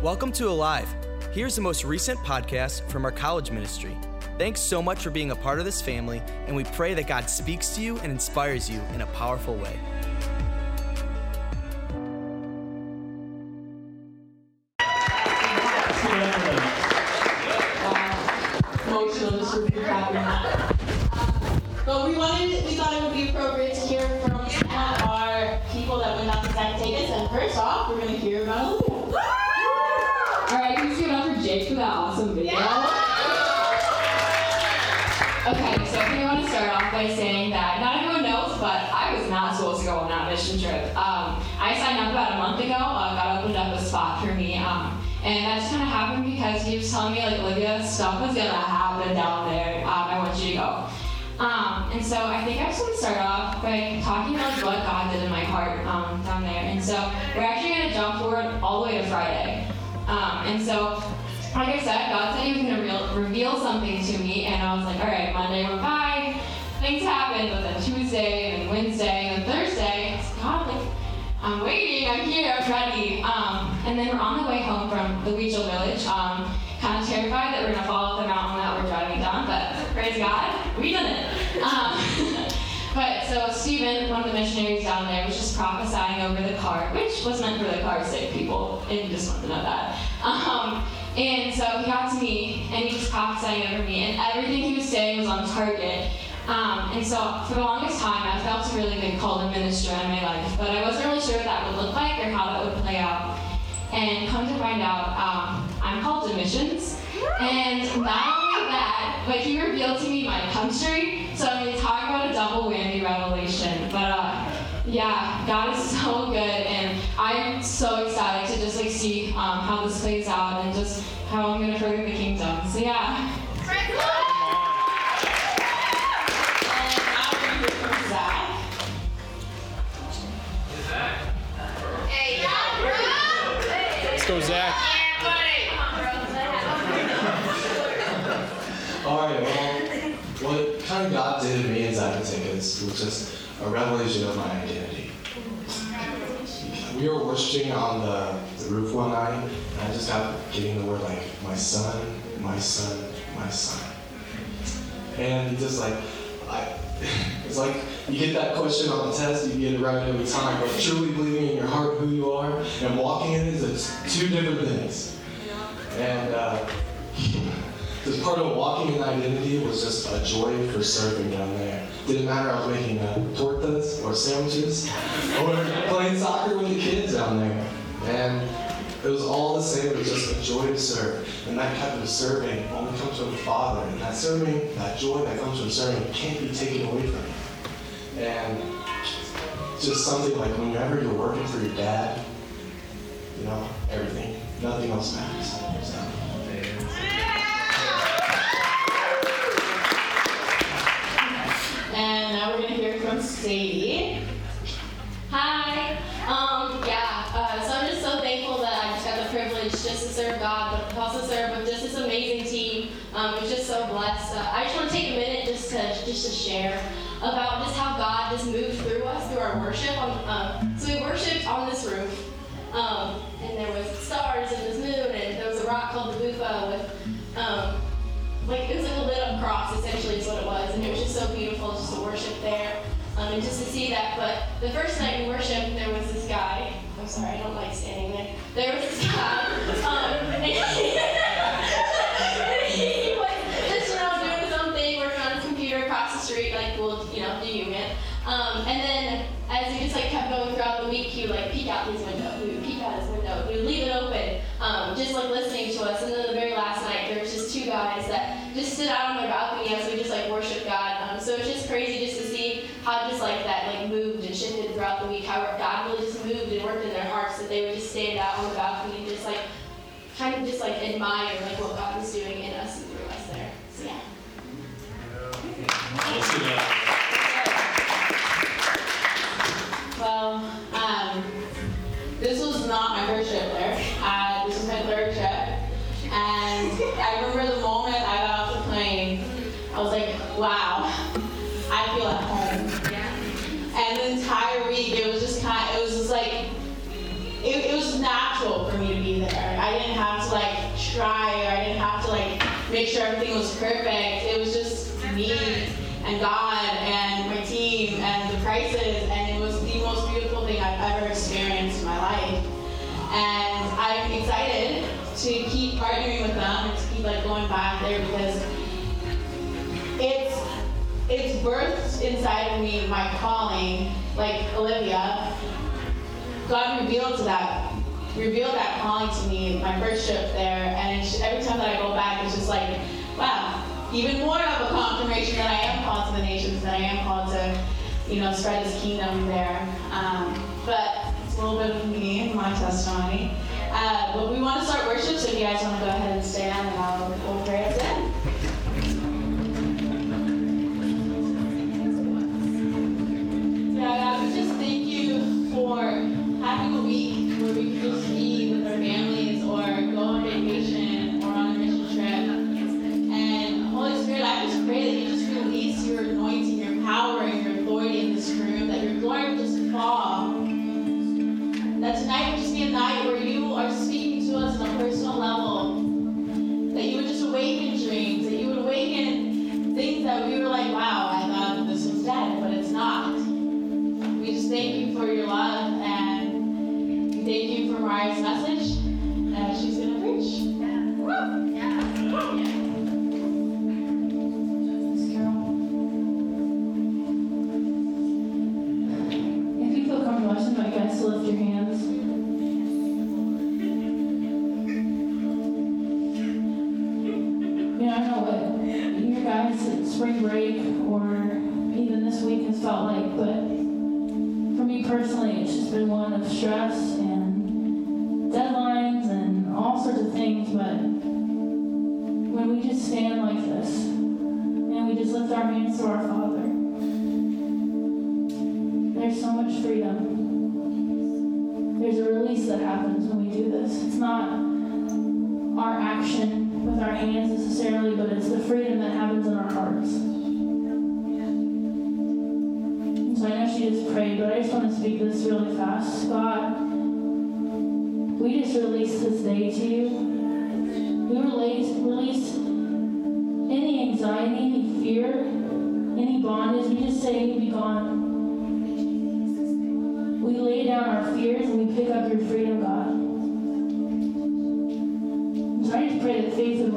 Welcome to Alive. Here's the most recent podcast from our college ministry. Thanks so much for being a part of this family, and we pray that God speaks to you and inspires you in a powerful way. Like I said, God said He was going to reveal, something to me, and I was like, all right, Monday went by, things happened, but then Tuesday, and Wednesday, and Thursday, God, like, I'm waiting, I'm here, I'm ready. Um, and then we're on the way home from the Huichol Village, um, kind of terrified that we're going to fall off the mountain that we're driving down, but praise God, we did it. Um, but so Stephen, one of the missionaries down there, was just prophesying over the car, which was meant for the car sick people, and just want to know that. Um, and so he got to me, and he was prophesying over me, and everything he was saying was on target. Um, and so for the longest time, I felt a really big call to ministry in my life, but I wasn't really sure what that would look like or how that would play out. And come to find out, um, I'm called to missions. And not only that, but he revealed to me my country. So I'm going to talk about a double whammy revelation. But uh, yeah, God is so good, and I'm so excited to see um, how this plays out and just how I'm going to further the kingdom. So yeah. And now we're going to hear from Zach. Let's go, Zach. All right, well, what kind of God did to me in Zacatecas was just a revelation of my identity. We were worshiping on the, the roof one night, and I just got getting the word like, my son, my son, my son. And just like, I, it's like you get that question on the test, you get it right every time, but truly believing in your heart who you are and walking in it is two different things. And uh, because part of walking in identity was just a joy for serving down there. Didn't matter I was making uh, tortas or sandwiches or playing soccer with the kids down there. And it was all the same, it was just a joy to serve. And that type of serving only comes from the Father. And that serving, that joy that comes from serving can't be taken away from you. And just something like whenever you're working for your dad, you know, everything, nothing else matters. Now we're going to hear from Sadie. Hi. Um, yeah, uh, so I'm just so thankful that I just got the privilege just to serve God, but also serve with just this amazing team. Um, was just so blessed. Uh, I just want to take a minute just to just to share about just how God just moved through us through our worship. On, um, so we worshipped on this roof, um, and there was stars and this moon, and there was a rock called the Bufa with um, like it was like a lit up cross essentially is what it was and it was just so beautiful just to worship there um, and just to see that. But the first night we worshiped there was this guy i'm sorry i don't like standing there. There was this guy um, and he, he was just you know doing his own thing working on his computer across the street like well you know do you man um, and then as he just like kept going throughout the week he like peek out his window we would peek out his window we would leave it open um, just like listening to us. And then the very last night there was just two guys that just stood out on my balcony wow, I feel at home. Yeah. And the entire week, it was just kind of, it was just like, it, it was natural for me to be there. I didn't have to like try or I didn't have to like make sure everything was perfect. It was just me and God and my team and the prices, and it was the most beautiful thing I've ever experienced in my life. And I'm excited to keep partnering with them and to keep like going back there because it's birthed inside of me my calling, like Olivia. God revealed that, revealed that calling to me my first trip there, and every time that I go back, it's just like, wow, even more of a confirmation that I am called to the nations, that I am called to, you know, spread His kingdom there. Um, but it's a little bit of me my testimony. Uh, but we want to start worship, so if you guys want to go ahead and stand, and I'll we'll pray us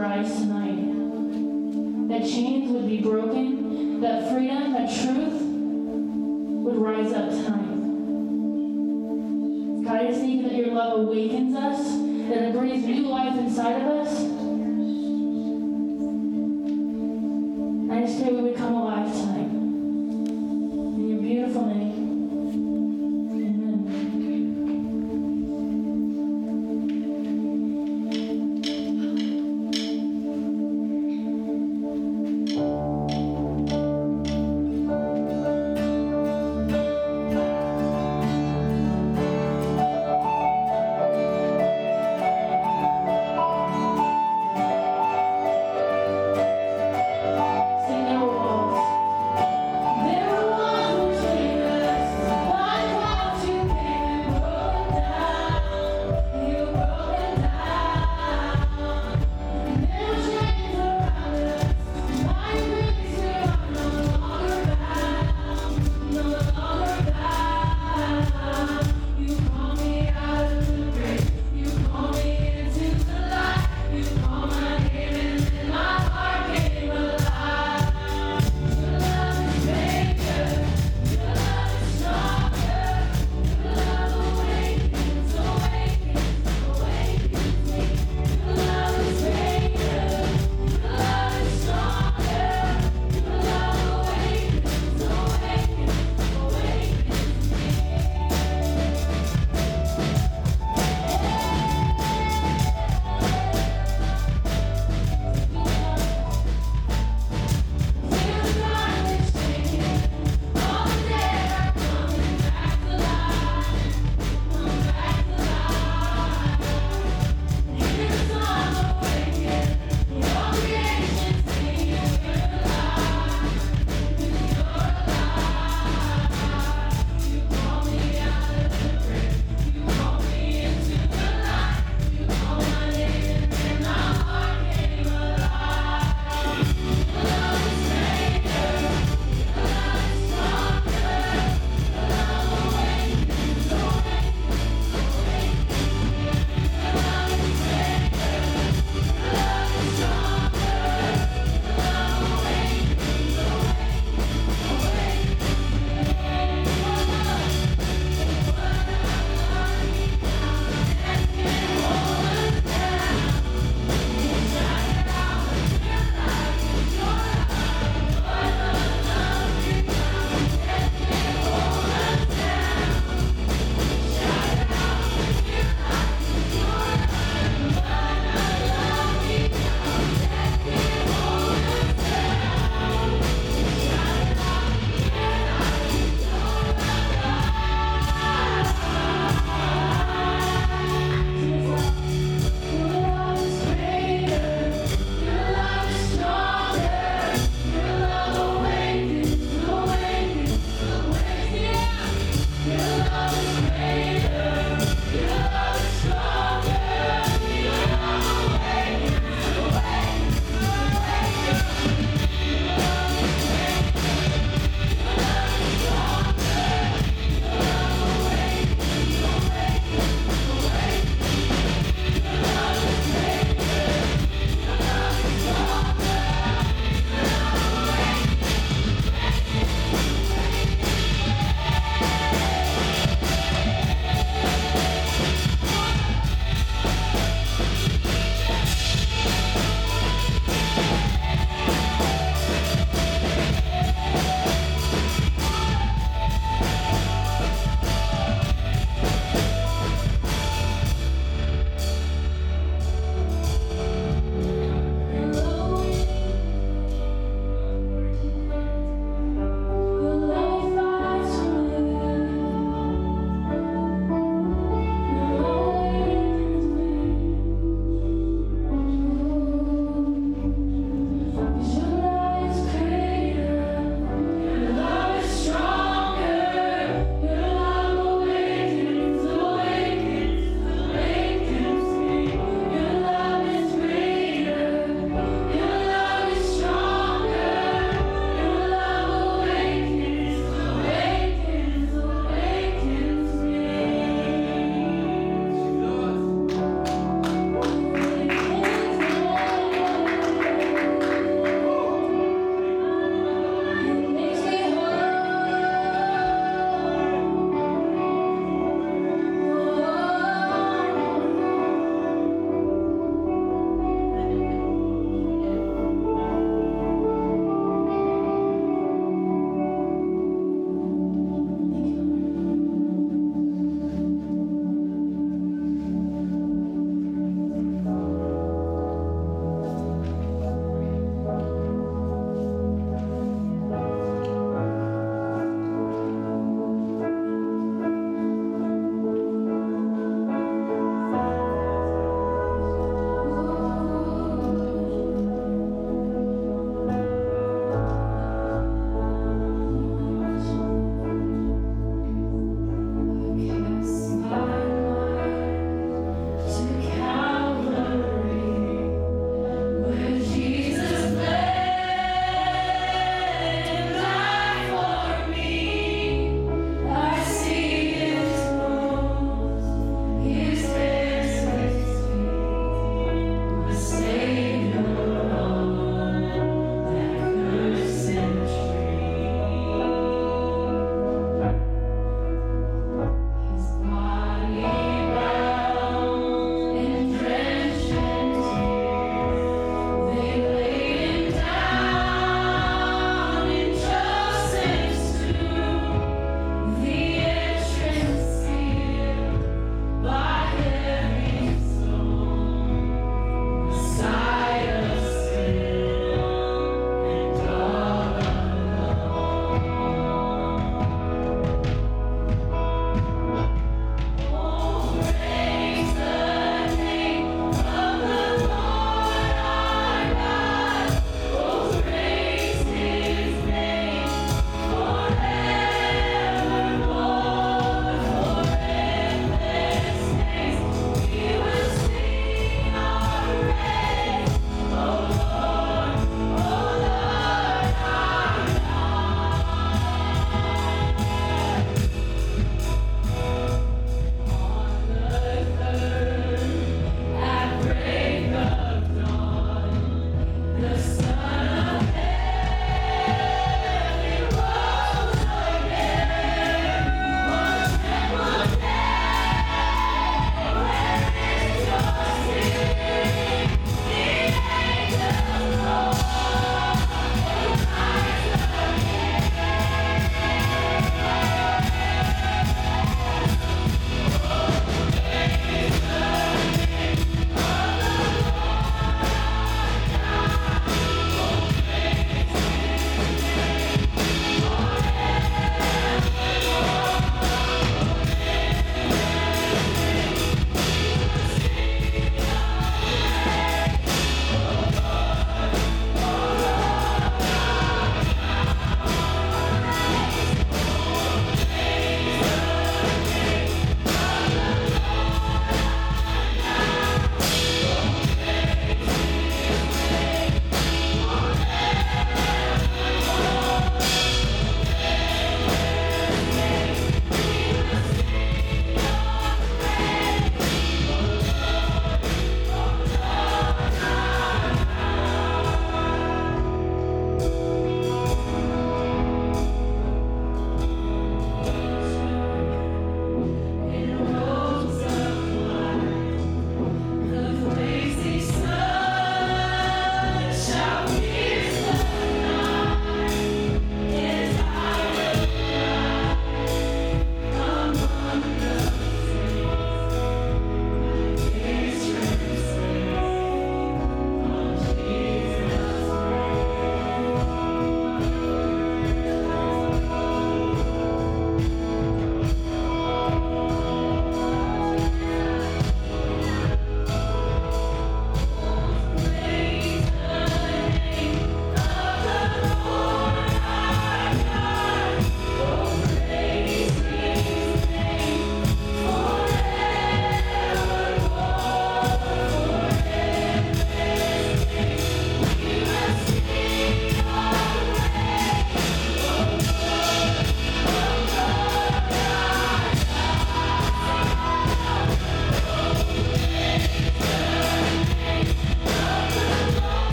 rise tonight. That chains would be broken. That freedom, that truth would rise up tonight. God, I just that your love awakens us, that it breathes new life inside of us. I just pray we would come alive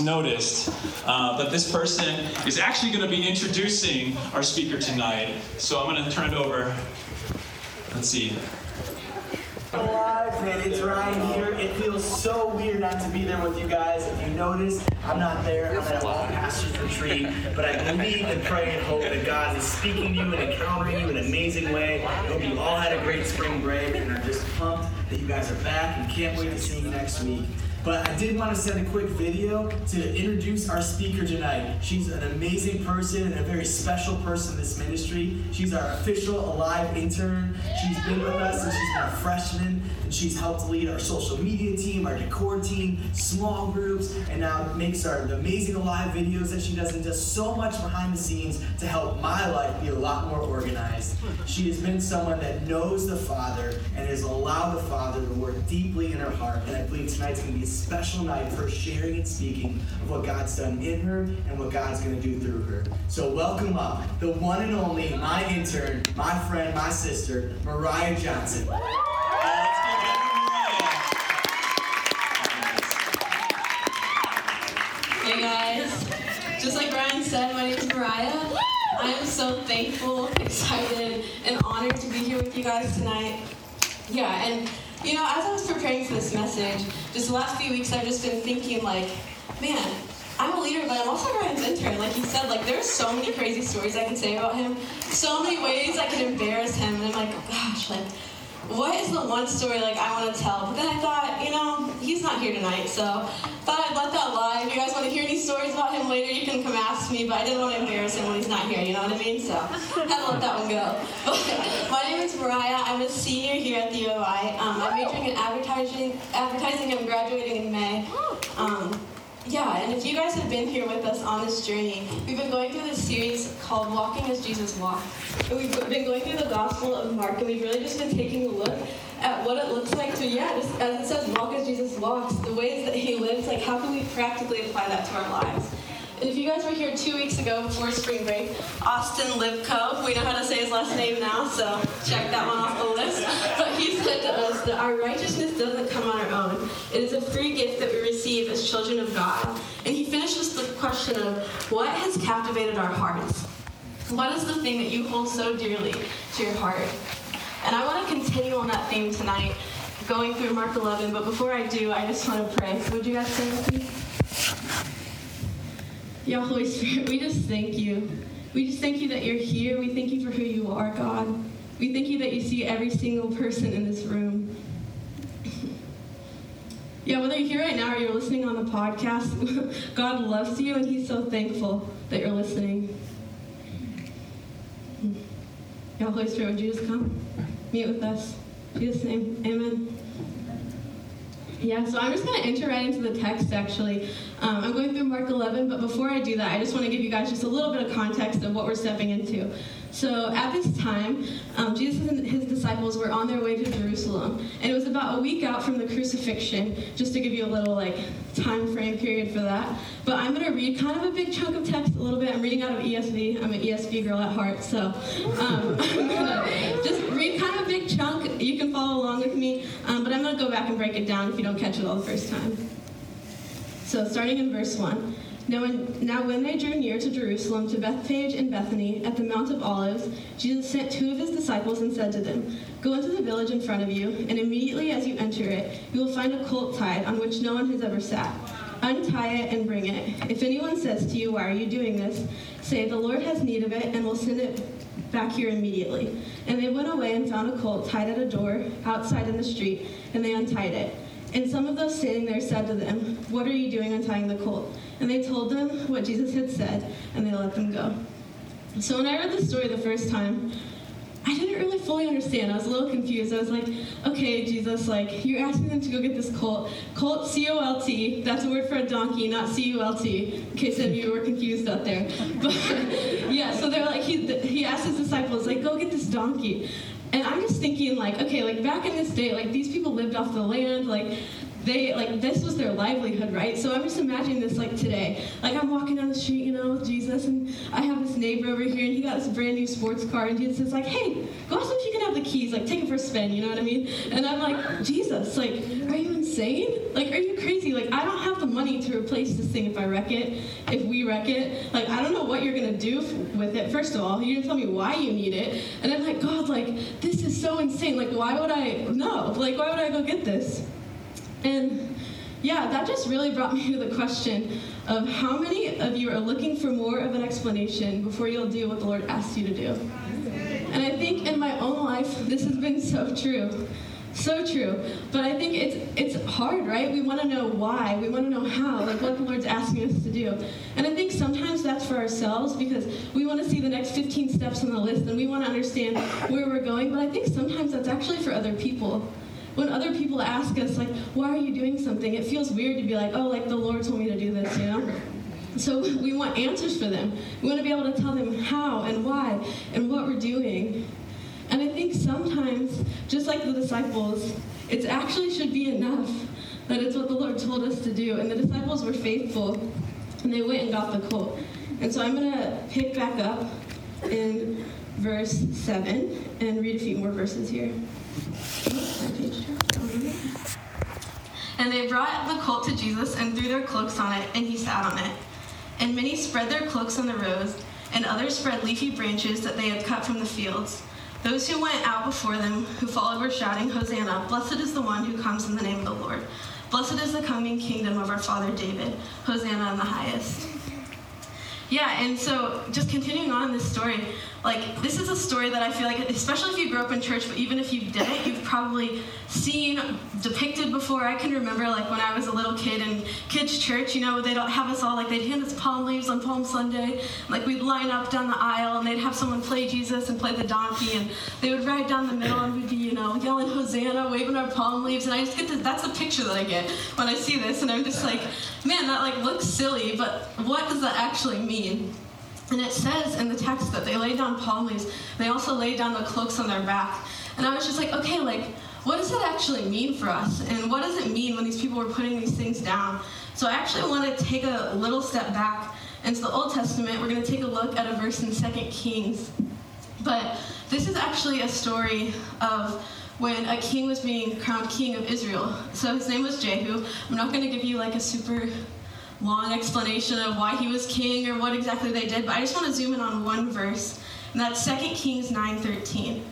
noticed, uh, this person is actually going to be introducing our speaker tonight. So I'm going to turn it over. Let's see. Alive, man, it's Ryan here. It feels so weird not to be there with you guys. If you notice, I'm not there. I'm at a long pastor's retreat, but I believe and pray and hope that God is speaking to you and encountering you in an amazing way. I hope you all had a great spring break and are just pumped that you guys are back and can't wait to see you next week. But I did want to send a quick video to introduce our speaker tonight. She's an amazing person and a very special person in this ministry. She's our official Alive intern. She's been with us since she's been a freshman, and she's helped lead our social media team, our decor team, small groups, and now makes our amazing Alive videos that she does and does so much behind the scenes to help my life be a lot more organized. She has been someone that knows the Father and has allowed the Father to work deeply in her heart. And I believe tonight's going to be special night for sharing and speaking of what God's done in her and what God's going to do through her. So welcome up the one and only, my intern, my friend, my sister, Mariah Johnson. Let's give it up Hey guys, just like Ryan said, my name is Mariah. I am so thankful, excited, and honored to be here with you guys tonight. Yeah, and you know, as I was preparing for this message, just the last few weeks, I've just been thinking, like, man, I'm a leader, but I'm also Ryan's intern. Like he said, like there's so many crazy stories I can say about him, so many ways I could embarrass him, and I'm like, gosh, like what is the one story like I want to tell? But then I thought, you know, he's not here tonight, so thought I'd let that lie. If you guys want to hear any stories about him later, you can come ask me. But I didn't want to embarrass him when he's not here. You know what I mean? So to let that one go. But my name is Mariah. I'm a senior here at the U of I. Um, I'm majoring in advertising. Advertising. I'm graduating in May. Um, yeah, and if you guys have been here with us on this journey, we've been going through this series called Walking as Jesus Walked. And we've been going through the Gospel of Mark, and we've really just been taking a look at what it looks like to, yeah, just as it says, walk as Jesus walks, the ways that he lives, like how can we practically apply that to our lives? And if you guys were here two weeks ago before spring break, Austin Livco, we know how to say his last name now, so check that one off the list. But he said to us that our righteousness doesn't come on our own. It is a free gift that we receive as children of God. And he finished with the question of what has captivated our hearts? What is the thing that you hold so dearly to your heart? And I want to continue on that theme tonight, going through Mark 11. But before I do, I just want to pray. Would you guys say with me? Yeah, Holy Spirit, we just thank you. We just thank you that you're here. We thank you for who you are, God. We thank you that you see every single person in this room. Yeah, whether you're here right now or you're listening on the podcast, God loves you and He's so thankful that you're listening. Yeah, Holy Spirit, would you just come? Meet with us. Jesus' name, amen. Yeah, so I'm just going to enter right into the text actually. Um, I'm going through Mark 11, but before I do that, I just want to give you guys just a little bit of context of what we're stepping into. So at this time, um, Jesus and his disciples were on their way to Jerusalem, and it was about a week out from the crucifixion, just to give you a little like time frame period for that. But I'm going to read kind of a big chunk of text a little bit. I'm reading out of ESV. I'm an ESV girl at heart, so um, I'm going to just read kind of a big chunk. You can follow along with me, um, but I'm going to go back and break it down if you don't catch it all the first time. So starting in verse 1. Now when, now when they drew near to Jerusalem, to Bethphage and Bethany, at the Mount of Olives, Jesus sent two of his disciples and said to them, Go into the village in front of you, and immediately as you enter it, you will find a colt tied on which no one has ever sat. Untie it and bring it. If anyone says to you, Why are you doing this? say, The Lord has need of it, and will send it back here immediately. And they went away and found a colt tied at a door outside in the street, and they untied it. And some of those standing there said to them, What are you doing untying the colt? And they told them what Jesus had said, and they let them go. So when I read the story the first time, I didn't really fully understand. I was a little confused. I was like, okay, Jesus, like you're asking them to go get this colt. Colt, C-O-L-T. That's a word for a donkey, not C-U-L-T. In case any of you were confused out there. But yeah, so they're like, he he asked his disciples like, go get this donkey. And I'm just thinking like, okay, like back in this day, like these people lived off the land, like they like this was their livelihood, right? So I'm just imagining this like today. Like I'm walking down the street, you know, with Jesus, and I have this neighbor over here, and he got this brand new sports car, and Jesus is like, "Hey, go ask if you can have the keys, like take it for a spin." You know what I mean? And I'm like, Jesus, like, are you insane? Like, are you crazy? Like, I don't have the money to replace this thing if I wreck it, if we wreck it. Like, I don't know what you're gonna do with it. First of all, you didn't tell me why you need it, and I'm like, God, like, this is so insane. Like, why would I? No, like, why would I go get this? And yeah, that just really brought me to the question of how many of you are looking for more of an explanation before you'll do what the Lord asks you to do. And I think in my own life, this has been so true. So true. But I think it's it's hard, right? We want to know why. We want to know how, like what the Lord's asking us to do. And I think sometimes that's for ourselves because we want to see the next 15 steps on the list and we want to understand where we're going. But I think sometimes that's actually for other people when other people ask us like why are you doing something? It feels weird to be like oh like the lord told me to do this you know? So we want answers for them. We want to be able to tell them how and why and what we're doing. And i think sometimes just like the disciples it actually should be enough that it's what the lord told us to do. And the disciples were faithful and they went and got the colt and so i'm going to pick back up in verse 7 and read a few more verses here and they brought the colt to Jesus and threw their cloaks on it, and he sat on it. And many spread their cloaks on the roads, and others spread leafy branches that they had cut from the fields. Those who went out before them, who followed, were shouting, Hosanna! Blessed is the one who comes in the name of the Lord. Blessed is the coming kingdom of our father David. Hosanna in the highest. Yeah, and so just continuing on this story, like this is a story that I feel like, especially if you grew up in church, but even if you didn't, you've probably seen depicted before. I can remember like when I was a little kid in kids' church, you know, they don't have us all like they'd hand us palm leaves on Palm Sunday, like we'd line up down the aisle and they'd have someone play Jesus and play the donkey, and they would ride down the middle and we'd be, you know, yelling Hosanna, waving our palm leaves, and I just get this, that's the picture that I get when I see this, and I'm just like, man, that like looks silly, but what does that actually mean? And it says in the text that they laid down palm leaves. They also laid down the cloaks on their back. And I was just like, okay, like, what does that actually mean for us? And what does it mean when these people were putting these things down? So I actually want to take a little step back into the Old Testament. We're going to take a look at a verse in 2 Kings. But this is actually a story of when a king was being crowned king of Israel. So his name was Jehu. I'm not going to give you like a super long explanation of why he was king or what exactly they did, but I just want to zoom in on one verse, and that's 2 Kings 9:13.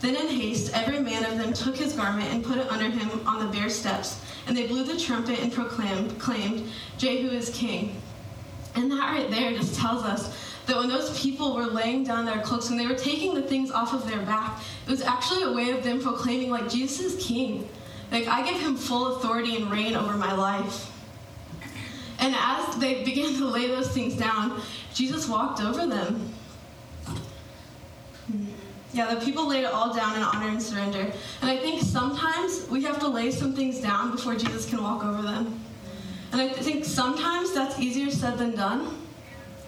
Then in haste, every man of them took his garment and put it under him on the bare steps, and they blew the trumpet and proclaimed, claimed, Jehu is king. And that right there just tells us that when those people were laying down their cloaks, when they were taking the things off of their back, it was actually a way of them proclaiming, like, Jesus is king. Like, I give him full authority and reign over my life. And as they began to lay those things down, Jesus walked over them. Yeah, the people laid it all down in honor and surrender. And I think sometimes we have to lay some things down before Jesus can walk over them. And I think sometimes that's easier said than done.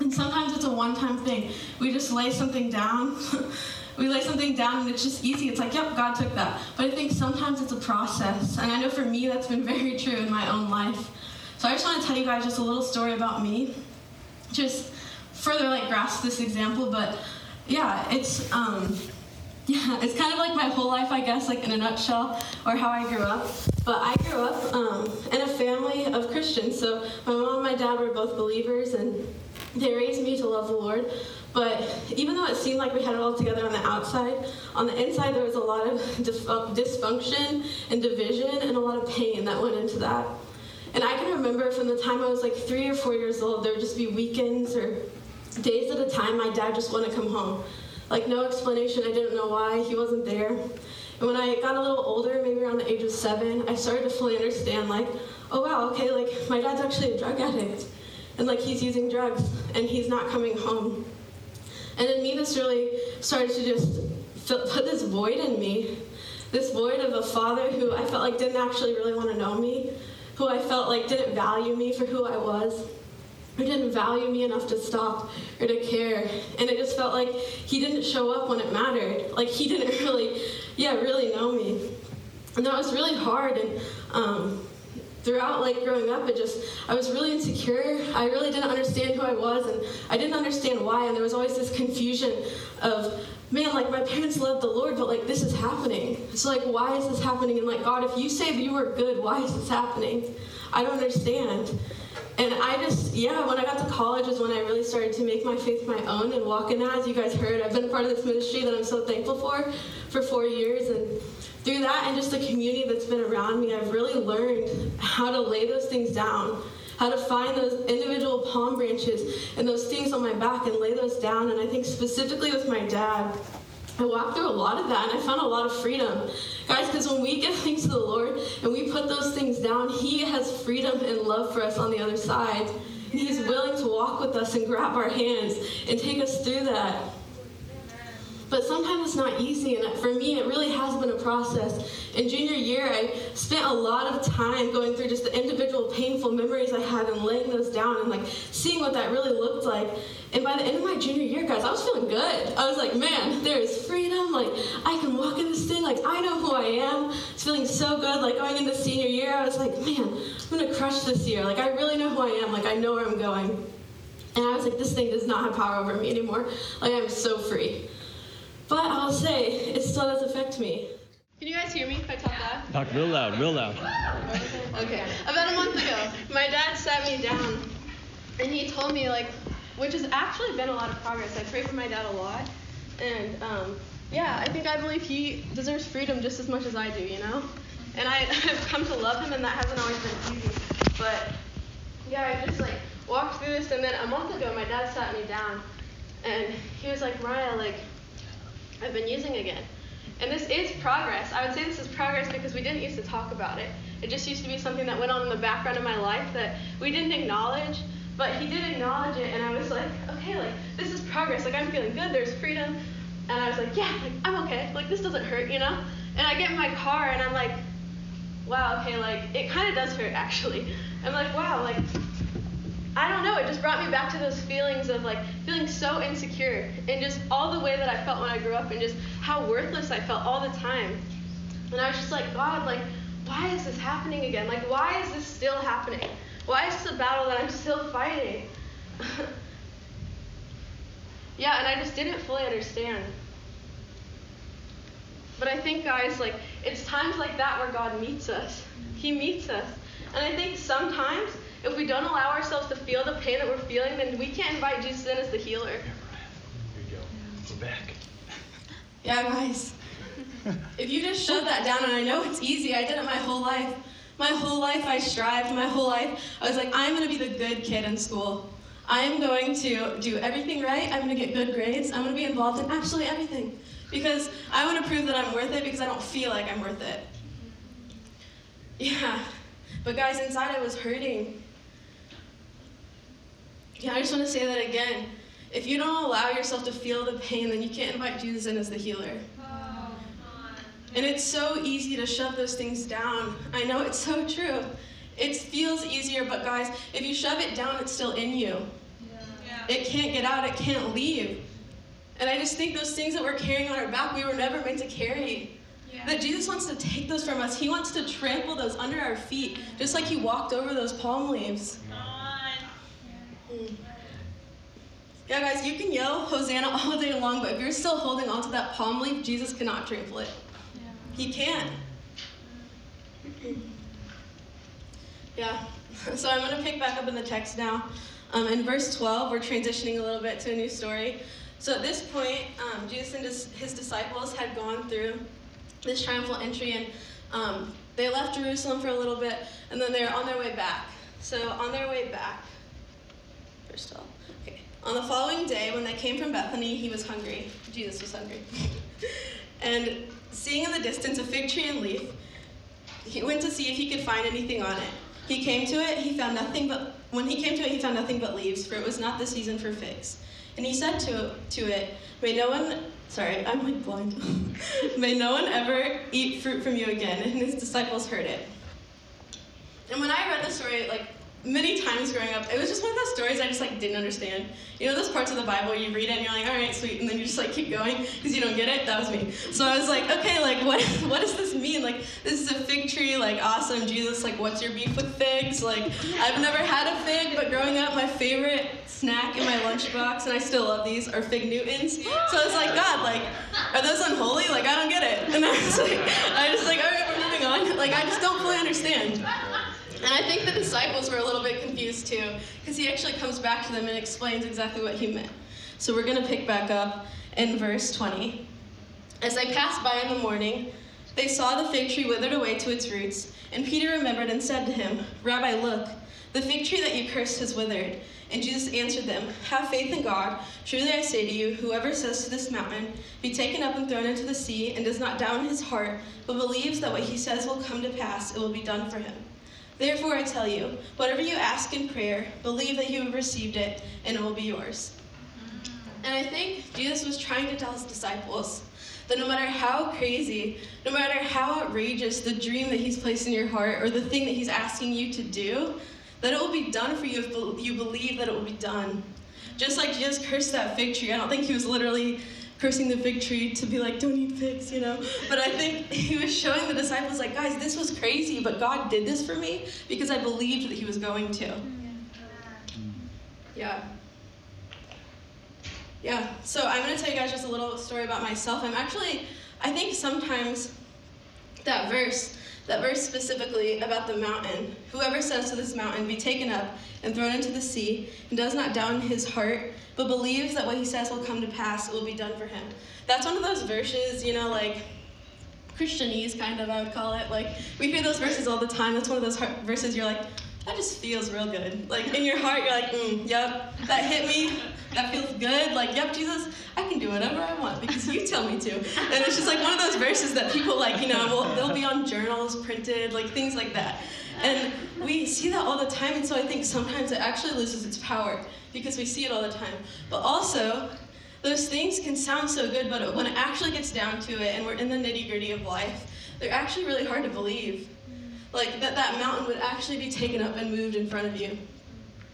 And sometimes it's a one time thing. We just lay something down. we lay something down and it's just easy. It's like, yep, God took that. But I think sometimes it's a process. And I know for me that's been very true in my own life. So I just want to tell you guys just a little story about me, just further like grasp this example. But yeah, it's um, yeah, it's kind of like my whole life, I guess, like in a nutshell, or how I grew up. But I grew up um, in a family of Christians. So my mom and my dad were both believers, and they raised me to love the Lord. But even though it seemed like we had it all together on the outside, on the inside there was a lot of dysfunction and division and a lot of pain that went into that. And I can remember from the time I was like three or four years old, there would just be weekends or days at a time my dad just wanted to come home. Like, no explanation, I didn't know why, he wasn't there. And when I got a little older, maybe around the age of seven, I started to fully understand, like, oh wow, okay, like, my dad's actually a drug addict. And like, he's using drugs, and he's not coming home. And in me, this really started to just put this void in me. This void of a father who I felt like didn't actually really want to know me, who I felt like didn't value me for who I was, who didn't value me enough to stop or to care. And it just felt like he didn't show up when it mattered. Like he didn't really, yeah, really know me. And that was really hard. And um, throughout like growing up it just i was really insecure i really didn't understand who i was and i didn't understand why and there was always this confusion of man like my parents love the lord but like this is happening. So like why is this happening? And like god if you say that you are good why is this happening? I don't understand. And I just, yeah, when I got to college is when I really started to make my faith my own and walk in that. As you guys heard, I've been a part of this ministry that I'm so thankful for for four years. And through that and just the community that's been around me, I've really learned how to lay those things down, how to find those individual palm branches and those things on my back and lay those down. And I think specifically with my dad, I walked through a lot of that and I found a lot of freedom. Guys, because when we give things to the Lord and we put those things down, He has freedom and love for us on the other side. He's willing to walk with us and grab our hands and take us through that. But sometimes it's not easy, and for me, it really has been a process. In junior year, I spent a lot of time going through just the individual painful memories I had and laying those down and like seeing what that really looked like. And by the end of my junior year, guys, I was feeling good. I was like, man, there is freedom. Like, I can walk in this thing. Like, I know who I am. It's feeling so good. Like, going into senior year, I was like, man, I'm going to crush this year. Like, I really know who I am. Like, I know where I'm going. And I was like, this thing does not have power over me anymore. Like, I'm so free. But I'll say, it still does affect me. Can you guys hear me if I talk loud? Talk real loud, real loud. Okay. About a month ago, my dad sat me down and he told me, like, which has actually been a lot of progress. I pray for my dad a lot. And um, yeah, I think I believe he deserves freedom just as much as I do, you know? And I, have come to love him, and that hasn't always been easy. But yeah, I just like walked through this, and then a month ago, my dad sat me down, and he was like, Mariah, like, I've been using again. And this is progress. I would say this is progress because we didn't used to talk about it. It just used to be something that went on in the background of my life that we didn't acknowledge. But he did acknowledge it, and I was like, okay, like this is progress. Like I'm feeling good. There's freedom. And I was like, yeah, like I'm okay. Like this doesn't hurt, you know. And I get in my car, and I'm like, wow, okay, like it kind of does hurt actually. I'm like, wow, like I don't know, it just brought me back to those feelings of like feeling so insecure and just all the way that I felt when I grew up and just how worthless I felt all the time. And I was just like, God, like, why is this happening again? Like, why is this still happening? Why is this a battle that I'm still fighting? yeah, and I just didn't fully understand. But I think, guys, like, it's times like that where God meets us. He meets us. And I think sometimes if we don't allow ourselves to feel the pain that we're feeling, then we can't invite Jesus in as the healer. Here you go. We're back. Yeah, guys. if you just shut that down, and I know it's easy, I did it my whole life. My whole life I strived, my whole life I was like, I'm gonna be the good kid in school. I am going to do everything right, I'm gonna get good grades, I'm gonna be involved in absolutely everything. Because I wanna prove that I'm worth it because I don't feel like I'm worth it. Yeah. But guys, inside I was hurting. Yeah, I just want to say that again. If you don't allow yourself to feel the pain, then you can't invite Jesus in as the healer. Oh, and it's so easy to shove those things down. I know it's so true. It feels easier, but guys, if you shove it down, it's still in you. Yeah. It can't get out, it can't leave. And I just think those things that we're carrying on our back, we were never meant to carry. Yeah. That Jesus wants to take those from us. He wants to trample those under our feet, just like he walked over those palm leaves. Mm. Yeah, guys, you can yell Hosanna all day long, but if you're still holding onto that palm leaf, Jesus cannot trample it. He can. Yeah. So I'm going to pick back up in the text now. Um, in verse 12, we're transitioning a little bit to a new story. So at this point, um, Jesus and his, his, disciples had gone through this triumphal entry, and um, they left Jerusalem for a little bit, and then they were on their way back. So on their way back, verse 12. On the following day, when they came from Bethany, he was hungry. Jesus was hungry. and seeing in the distance a fig tree and leaf, he went to see if he could find anything on it. He came to it, he found nothing but when he came to it, he found nothing but leaves, for it was not the season for figs. And he said to, to it, May no one, sorry, I'm like blind. May no one ever eat fruit from you again. And his disciples heard it. And when I read the story, like many times growing up, it was just one of those stories I just like didn't understand. You know those parts of the Bible you read it and you're like, all right, sweet, and then you just like keep going because you don't get it. That was me. So I was like, okay, like what what does this mean? Like this is a fig tree, like awesome, Jesus. Like what's your beef with figs? Like I've never had a fig, but growing up, my favorite snack in my lunchbox, and I still love these, are fig Newtons. So I was like, God, like are those unholy? Like I don't get it. And I was like, I was like, all right, we're moving on. Like I just don't fully understand. And I think the disciples were a little bit confused too, because he actually comes back to them and explains exactly what he meant. So we're going to pick back up in verse 20. As they passed by in the morning, they saw the fig tree withered away to its roots, and Peter remembered and said to him, Rabbi, look, the fig tree that you cursed has withered. And Jesus answered them, Have faith in God. Truly I say to you, whoever says to this mountain, Be taken up and thrown into the sea, and does not doubt in his heart, but believes that what he says will come to pass, it will be done for him. Therefore, I tell you, whatever you ask in prayer, believe that you have received it, and it will be yours. And I think Jesus was trying to tell his disciples that no matter how crazy, no matter how outrageous the dream that he's placed in your heart or the thing that he's asking you to do, that it will be done for you if you believe that it will be done. Just like Jesus cursed that fig tree, I don't think he was literally cursing the fig tree to be like, don't eat figs, you know? But I think he was showing the disciples, like, guys, this was crazy, but God did this for me because I believed that he was going to. Mm. Yeah. Yeah, so I'm going to tell you guys just a little story about myself. I'm actually, I think sometimes that verse, that verse specifically about the mountain, whoever says to this mountain, be taken up and thrown into the sea, and does not doubt in his heart, but believes that what he says will come to pass, it will be done for him. That's one of those verses, you know, like Christianese kind of, I would call it. Like, we hear those verses all the time. That's one of those verses you're like, that just feels real good. Like, in your heart, you're like, mm, yep, that hit me. That feels good. Like, yep, Jesus, I can do whatever I want because you tell me to. And it's just like one of those verses that people, like, you know, will, they'll be on journals printed, like things like that. And we see that all the time, and so I think sometimes it actually loses its power because we see it all the time. But also, those things can sound so good, but when it actually gets down to it and we're in the nitty gritty of life, they're actually really hard to believe. Like that that mountain would actually be taken up and moved in front of you.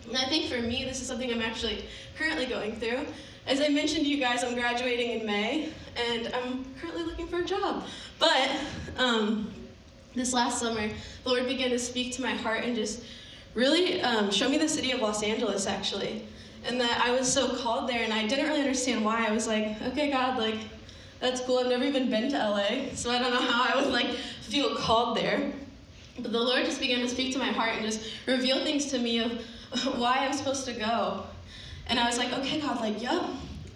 And I think for me, this is something I'm actually currently going through. As I mentioned to you guys, I'm graduating in May, and I'm currently looking for a job. But um, this last summer, the Lord began to speak to my heart and just really um, show me the city of Los Angeles, actually. And that I was so called there, and I didn't really understand why. I was like, okay, God, like, that's cool. I've never even been to LA, so I don't know how I would like feel called there. But the Lord just began to speak to my heart and just reveal things to me of why I'm supposed to go. And I was like, okay, God, like, yep,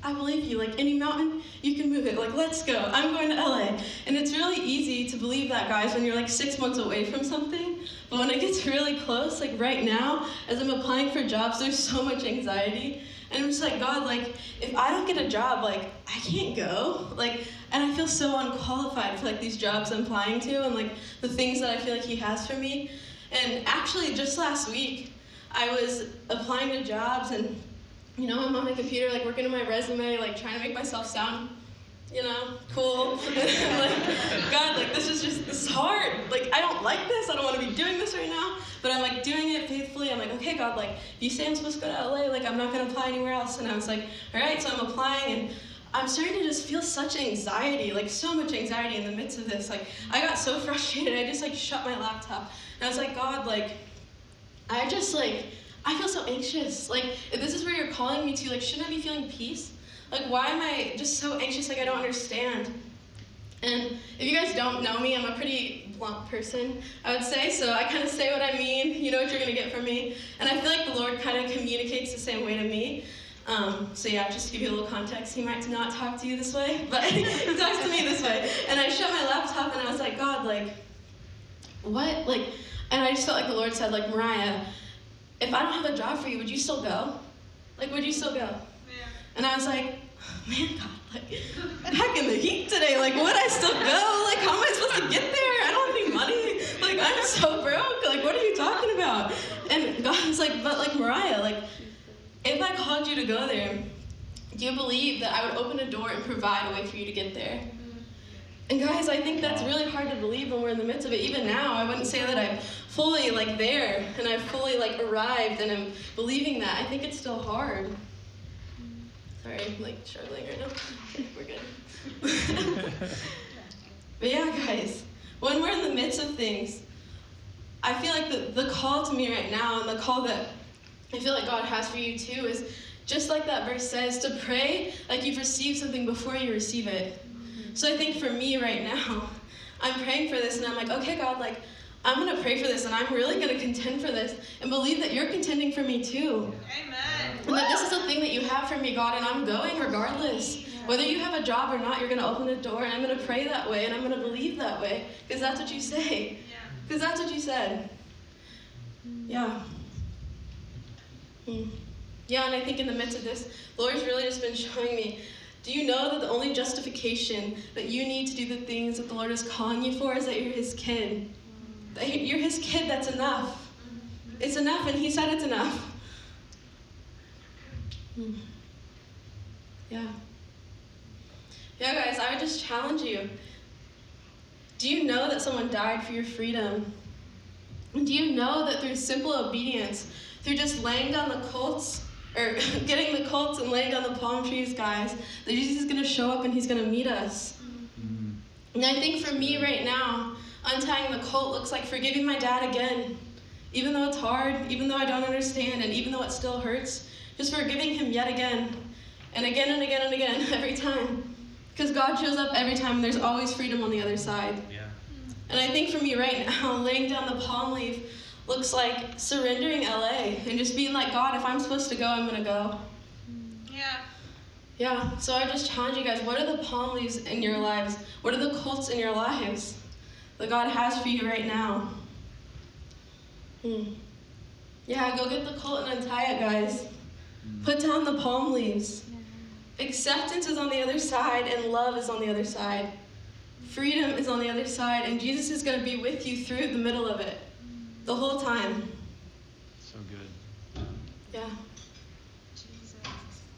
I believe you. Like any mountain, you can move it. Like, let's go. I'm going to LA. And it's really easy to believe that, guys, when you're like six months away from something. But when it gets really close, like right now, as I'm applying for jobs, there's so much anxiety. And I'm just like, God, like, if I don't get a job, like, I can't go. Like, and I feel so unqualified for like these jobs I'm applying to and like the things that I feel like He has for me. And actually, just last week, I was applying to jobs and you know, I'm on my computer, like working on my resume, like trying to make myself sound, you know, cool. like, God, like this is just this is hard. Like I don't like this. I don't want to be doing this right now. But I'm like doing it faithfully. I'm like, okay, God, like you say I'm supposed to go to LA, like I'm not gonna apply anywhere else. And I was like, all right, so I'm applying and I'm starting to just feel such anxiety, like so much anxiety in the midst of this. Like I got so frustrated, I just like shut my laptop. And I was like, God, like I just like I feel so anxious. Like, if this is where you're calling me to, like, shouldn't I be feeling peace? Like, why am I just so anxious? Like, I don't understand. And if you guys don't know me, I'm a pretty blunt person, I would say. So I kind of say what I mean. You know what you're going to get from me. And I feel like the Lord kind of communicates the same way to me. Um, so yeah, just to give you a little context, he might not talk to you this way, but he talks to me this way. And I shut my laptop and I was like, God, like, what? Like, and I just felt like the Lord said, like, Mariah, if I don't have a job for you, would you still go? Like, would you still go? And I was like, man, God, like, back in the heat today, like, would I still go? Like, how am I supposed to get there? I don't have any money. Like, I'm so broke. Like, what are you talking about? And God was like, but like, Mariah, like, if I called you to go there, do you believe that I would open a door and provide a way for you to get there? And guys, I think that's really hard to believe when we're in the midst of it. Even now, I wouldn't say that I'm fully like there and I've fully like arrived and I'm believing that. I think it's still hard. Sorry, I'm like struggling right now. we're good. but yeah, guys, when we're in the midst of things, I feel like the, the call to me right now and the call that I feel like God has for you too is just like that verse says to pray like you've received something before you receive it. So I think for me right now, I'm praying for this and I'm like, okay, God, like, I'm going to pray for this and I'm really going to contend for this and believe that you're contending for me too. Amen. And that this is the thing that you have for me, God, and I'm going regardless. Whether you have a job or not, you're going to open the door and I'm going to pray that way and I'm going to believe that way because that's what you say. Because that's what you said. Yeah. Hmm. Yeah, and I think in the midst of this, the Lord's really just been showing me do you know that the only justification that you need to do the things that the Lord is calling you for is that you're His kid? You're His kid, that's enough. It's enough, and He said it's enough. Hmm. Yeah. Yeah, guys, I would just challenge you. Do you know that someone died for your freedom? Do you know that through simple obedience, through just laying down the colts, or getting the colts and laying down the palm trees, guys, that Jesus is going to show up and he's going to meet us. Mm-hmm. And I think for me right now, untying the cult looks like forgiving my dad again. Even though it's hard, even though I don't understand, and even though it still hurts, just forgiving him yet again, and again and again and again, every time. Because God shows up every time, and there's always freedom on the other side. Yeah. And I think for me right now, laying down the palm leaf looks like surrendering LA and just being like, God, if I'm supposed to go, I'm going to go. Yeah. Yeah. So I just challenge you guys what are the palm leaves in your lives? What are the cults in your lives that God has for you right now? Hmm. Yeah, go get the colt and untie it, guys. Put down the palm leaves. Acceptance is on the other side, and love is on the other side. Freedom is on the other side, and Jesus is going to be with you through the middle of it the whole time. So good. Yeah. Jesus,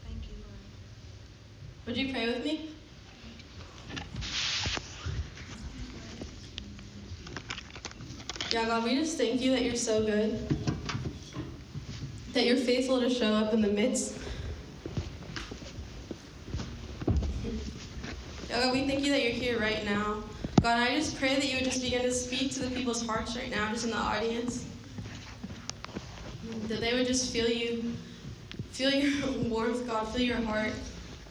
thank you, Lord. Would you pray with me? Yeah, God, we just thank you that you're so good. That you're faithful to show up in the midst. Yeah, God, we thank you that you're here right now. God, I just pray that you would just begin to speak to the people's hearts right now, just in the audience. That they would just feel you, feel your warmth, God, feel your heart.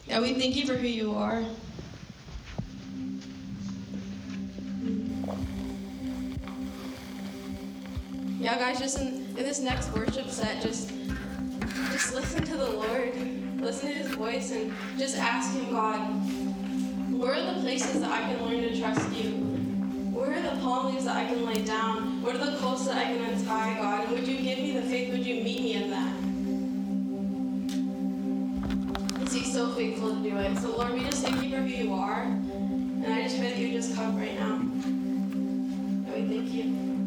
Yeah, we thank you for who you are. Yeah, guys, just in, in this next worship set, just just listen to the Lord, listen to His voice, and just ask Him, God, where are the places that I can learn to trust you? Where are the palm leaves that I can lay down? What are the coats that I can untie, God? And would you give me the faith? Would you meet me in that? Is He so faithful to do it? So, Lord, we just thank you for who you are. And I just pray that you just come right now. And we thank you.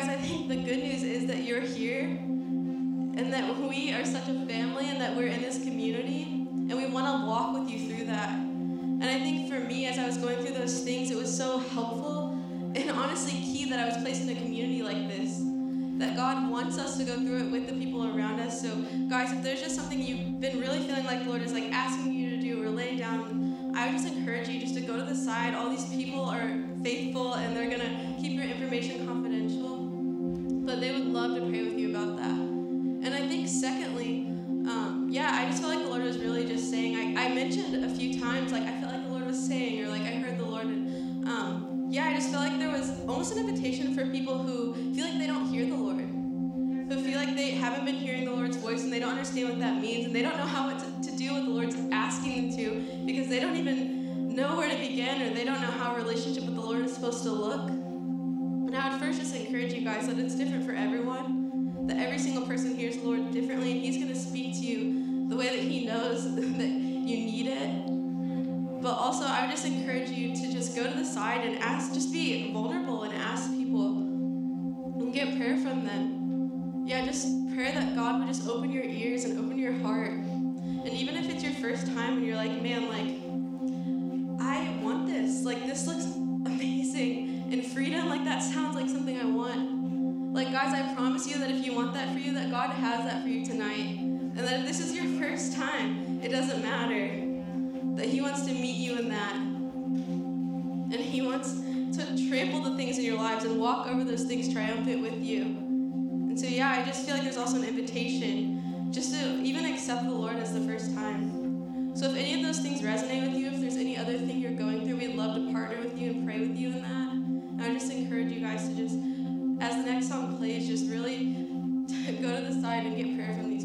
Guys, I think the good news is that you're here, and that we are such a family, and that we're in this community, and we want to walk with you through that. And I think for me, as I was going through those things, it was so helpful and honestly key that I was placed in a community like this. That God wants us to go through it with the people around us. So, guys, if there's just something you've been really feeling like the Lord is like asking you to do or lay down, I would just encourage you just to go to the side. All these people are faithful and they're gonna keep your information confidential, they would love to pray with you about that. And I think, secondly, um, yeah, I just felt like the Lord was really just saying. I, I mentioned a few times, like I felt like the Lord was saying, or like I heard the Lord, and um, yeah, I just felt like there was almost an invitation for people who feel like they don't hear the Lord, who feel like they haven't been hearing the Lord's voice and they don't understand what that means, and they don't know how to, to do what the Lord's asking them to because they don't even know where to begin, or they don't know how a relationship with the Lord is supposed to look. And I would first just encourage you guys that it's different for everyone, that every single person hears the Lord differently, and He's going to speak to you the way that He knows that you need it. But also, I would just encourage you to just go to the side and ask, just be vulnerable and ask people and get prayer from them. Yeah, just pray that God would just open your ears and open your heart. And even if it's your first time and you're like, man, like, I want this. Like, this looks amazing. And freedom, like, that sounds like something I want. Like, guys, I promise you that if you want that for you, that God has that for you tonight. And that if this is your first time, it doesn't matter. That He wants to meet you in that. And He wants to trample the things in your lives and walk over those things triumphant with you. And so, yeah, I just feel like there's also an invitation just to even accept the Lord as the first time. So, if any of those things resonate with you, if there's any other thing you're going through, we'd love to partner with you and pray with you in that. I just encourage you guys to just, as the next song plays, just really go to the side and get prayer from these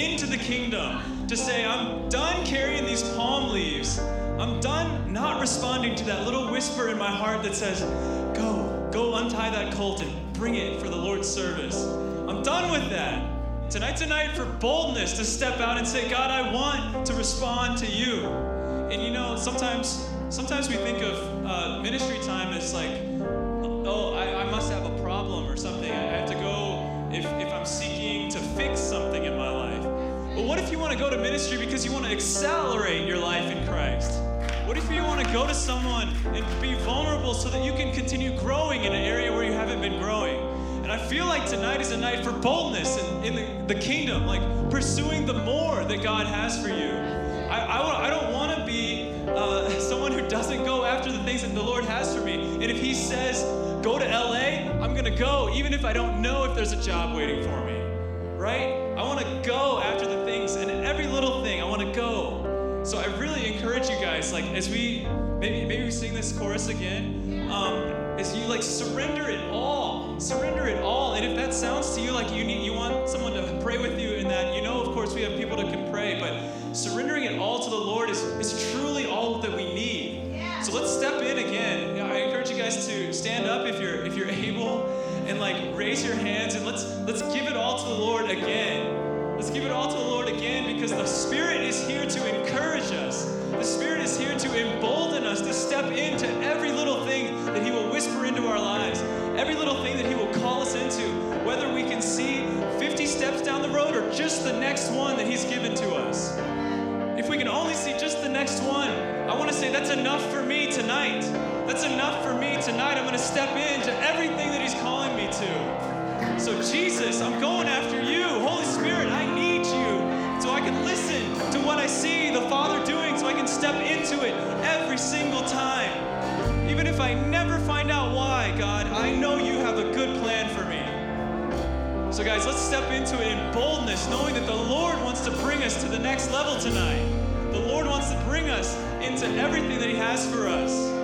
into the kingdom, to say, I'm done carrying these palm leaves. I'm done not responding to that little whisper in my heart that says, Go, go untie that colt and bring it for the Lord's service. I'm done with that. Tonight's a night for boldness to step out and say, God, I want to respond to you. And you know, sometimes sometimes we think of uh, ministry time as like, what if you want to go to ministry because you want to accelerate your life in Christ? What if you want to go to someone and be vulnerable so that you can continue growing in an area where you haven't been growing? And I feel like tonight is a night for boldness in, in the, the kingdom, like pursuing the more that God has for you. I, I, I don't want to be uh, someone who doesn't go after the things that the Lord has for me. And if He says, go to LA, I'm going to go, even if I don't know if there's a job waiting for me. Right? Like, as we maybe maybe we sing this chorus again, um, as you like surrender it all, surrender it all. And if that sounds to you like you need, you want someone to pray with you, in that you know, of course, we have people that can pray, but surrendering it all to the Lord is is truly all that we need. So let's step in again. I encourage you guys to stand up if you're if you're able, and like raise your hands and let's let's give it all to the Lord again. Let's give it all to the Lord again because the Spirit is here to encourage us. The Spirit is here to embolden us to step into every little thing that He will whisper into our lives, every little thing that He will call us into, whether we can see 50 steps down the road or just the next one that He's given to us. If we can only see just the next one, I want to say that's enough for me tonight. That's enough for me tonight. I'm going to step into everything that He's calling me to. So, Jesus, I'm going after you. Holy Spirit, I step into it every single time. Even if I never find out why, God, I know you have a good plan for me. So, guys, let's step into it in boldness, knowing that the Lord wants to bring us to the next level tonight. The Lord wants to bring us into everything that He has for us.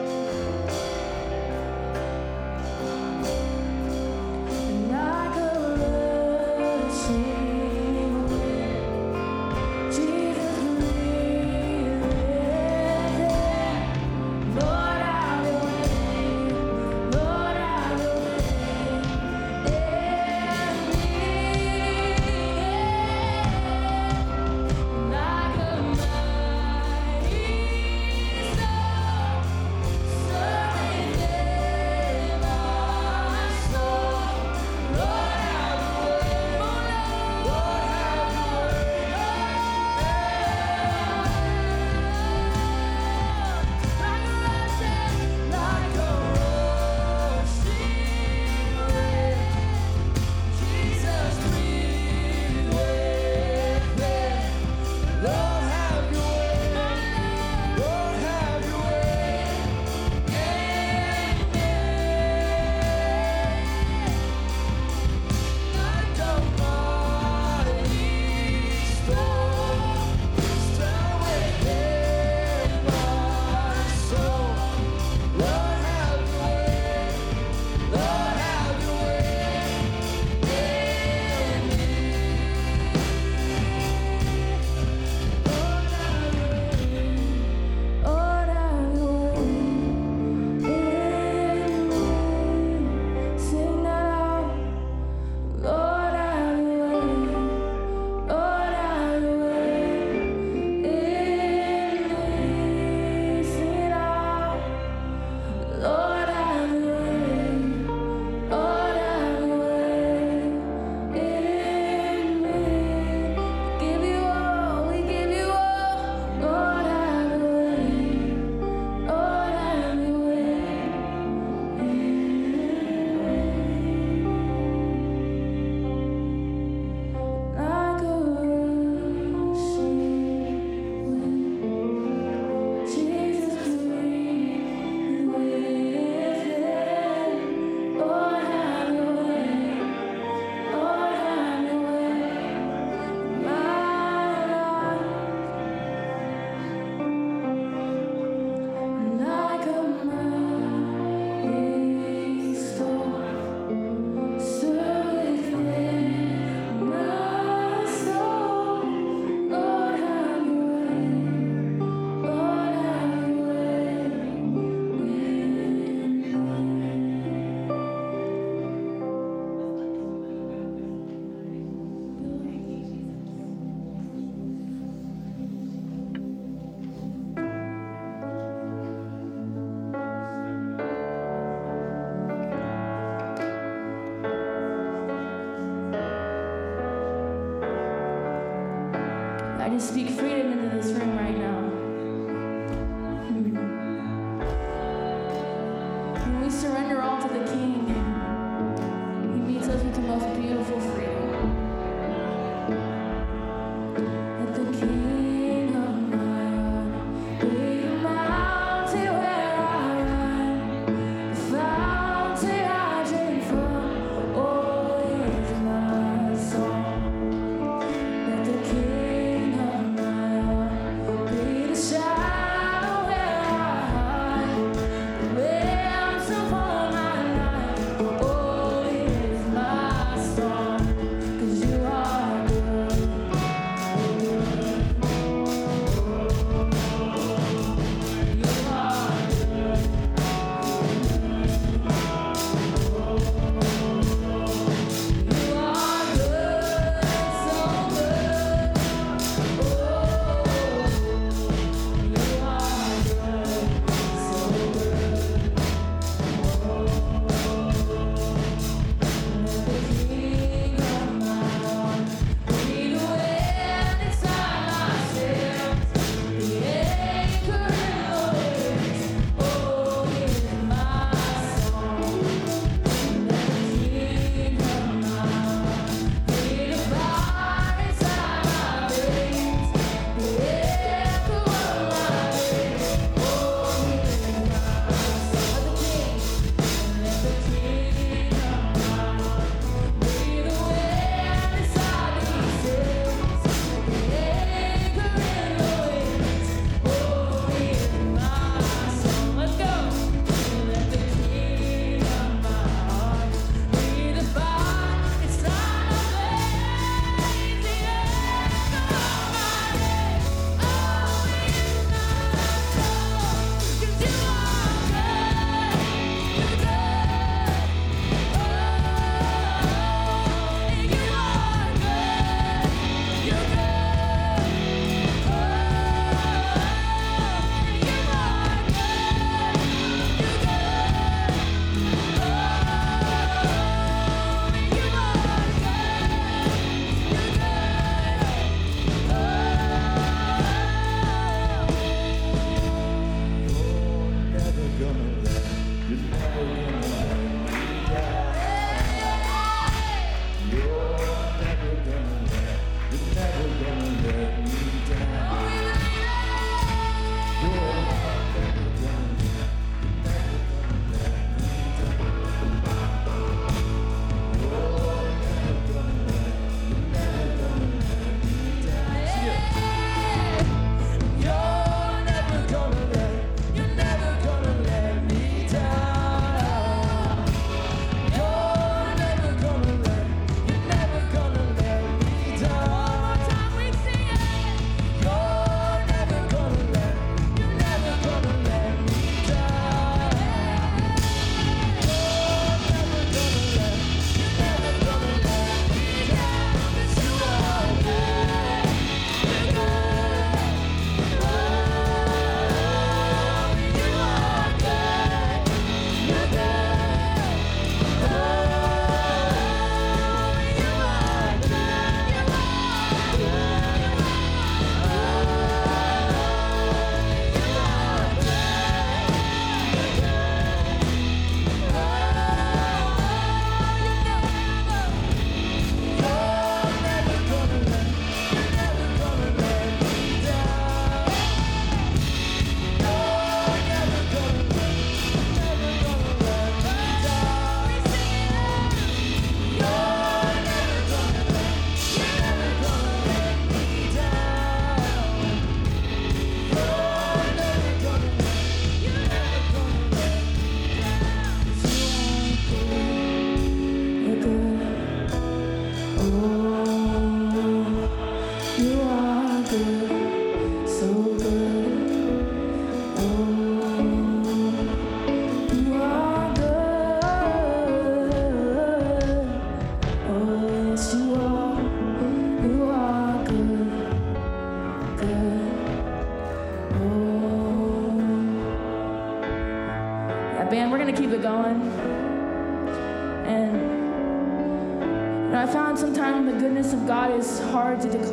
Hard to declare.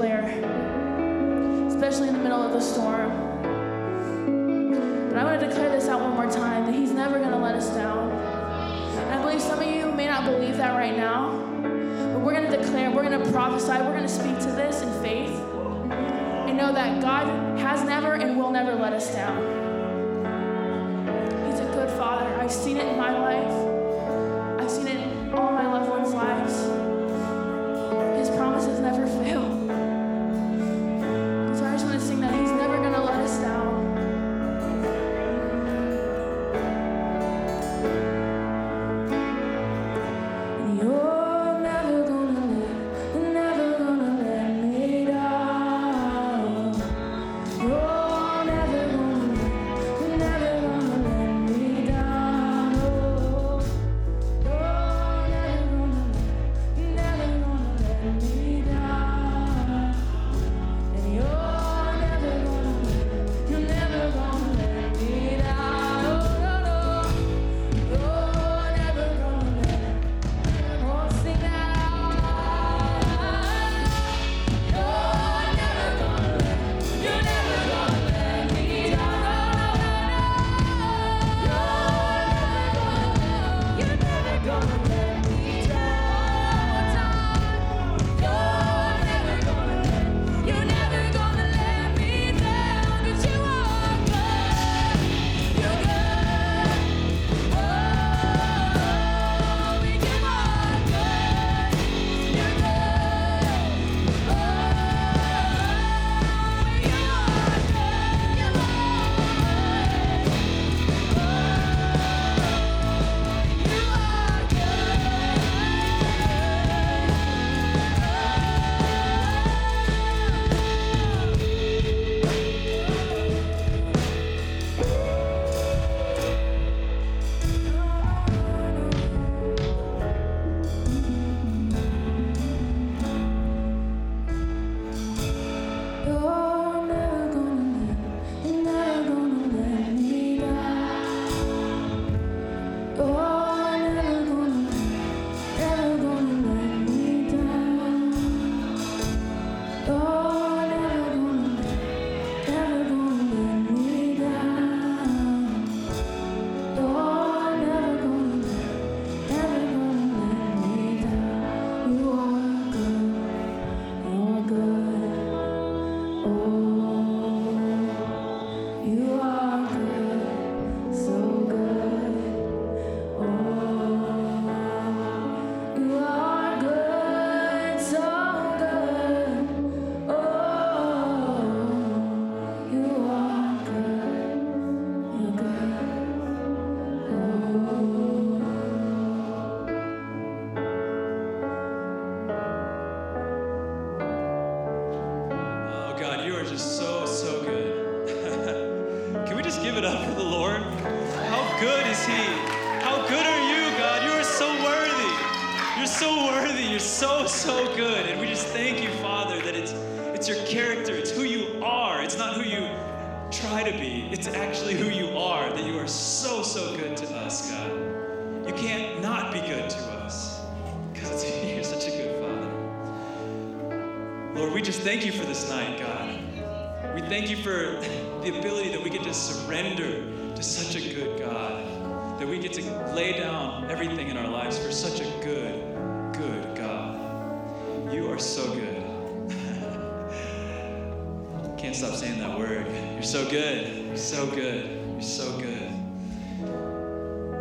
can't stop saying that word. You're so good. You're so good. You're so good.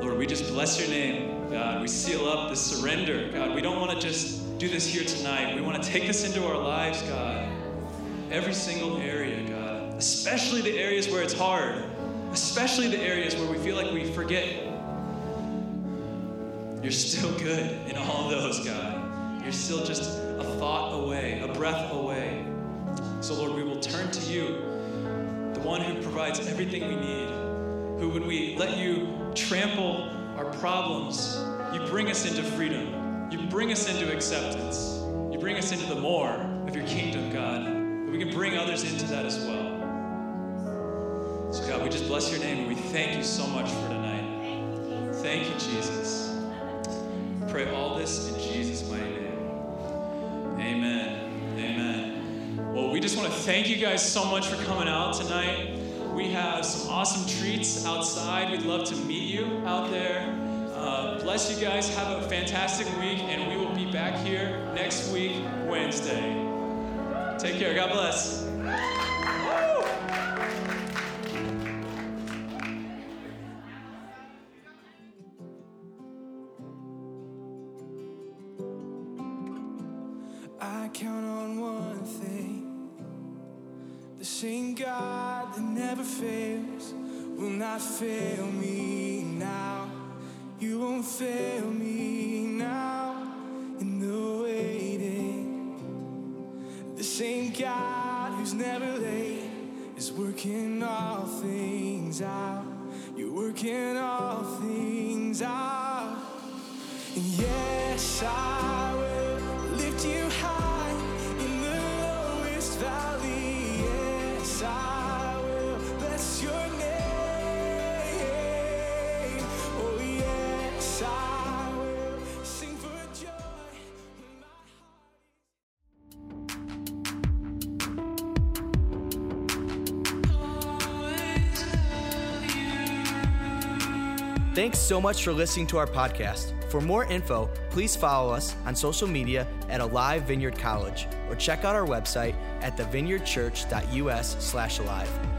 Lord, we just bless your name, God. We seal up the surrender, God. We don't want to just do this here tonight. We want to take this into our lives, God. Every single area, God. Especially the areas where it's hard, especially the areas where we feel like we forget. You're still good in all those, God. You're still just a thought away, a breath away so, Lord, we will turn to you, the one who provides everything we need, who, when we let you trample our problems, you bring us into freedom, you bring us into acceptance, you bring us into the more of your kingdom, God. That we can bring others into that as well. So, God, we just bless your name and we thank you so much for tonight. Thank you, Jesus. Pray all this in Jesus' name. Just want to thank you guys so much for coming out tonight. We have some awesome treats outside. We'd love to meet you out there. Uh, bless you guys. Have a fantastic week, and we will be back here next week, Wednesday. Take care. God bless. Not Thanks so much for listening to our podcast. For more info, please follow us on social media at Alive Vineyard College or check out our website at thevineyardchurch.us/alive.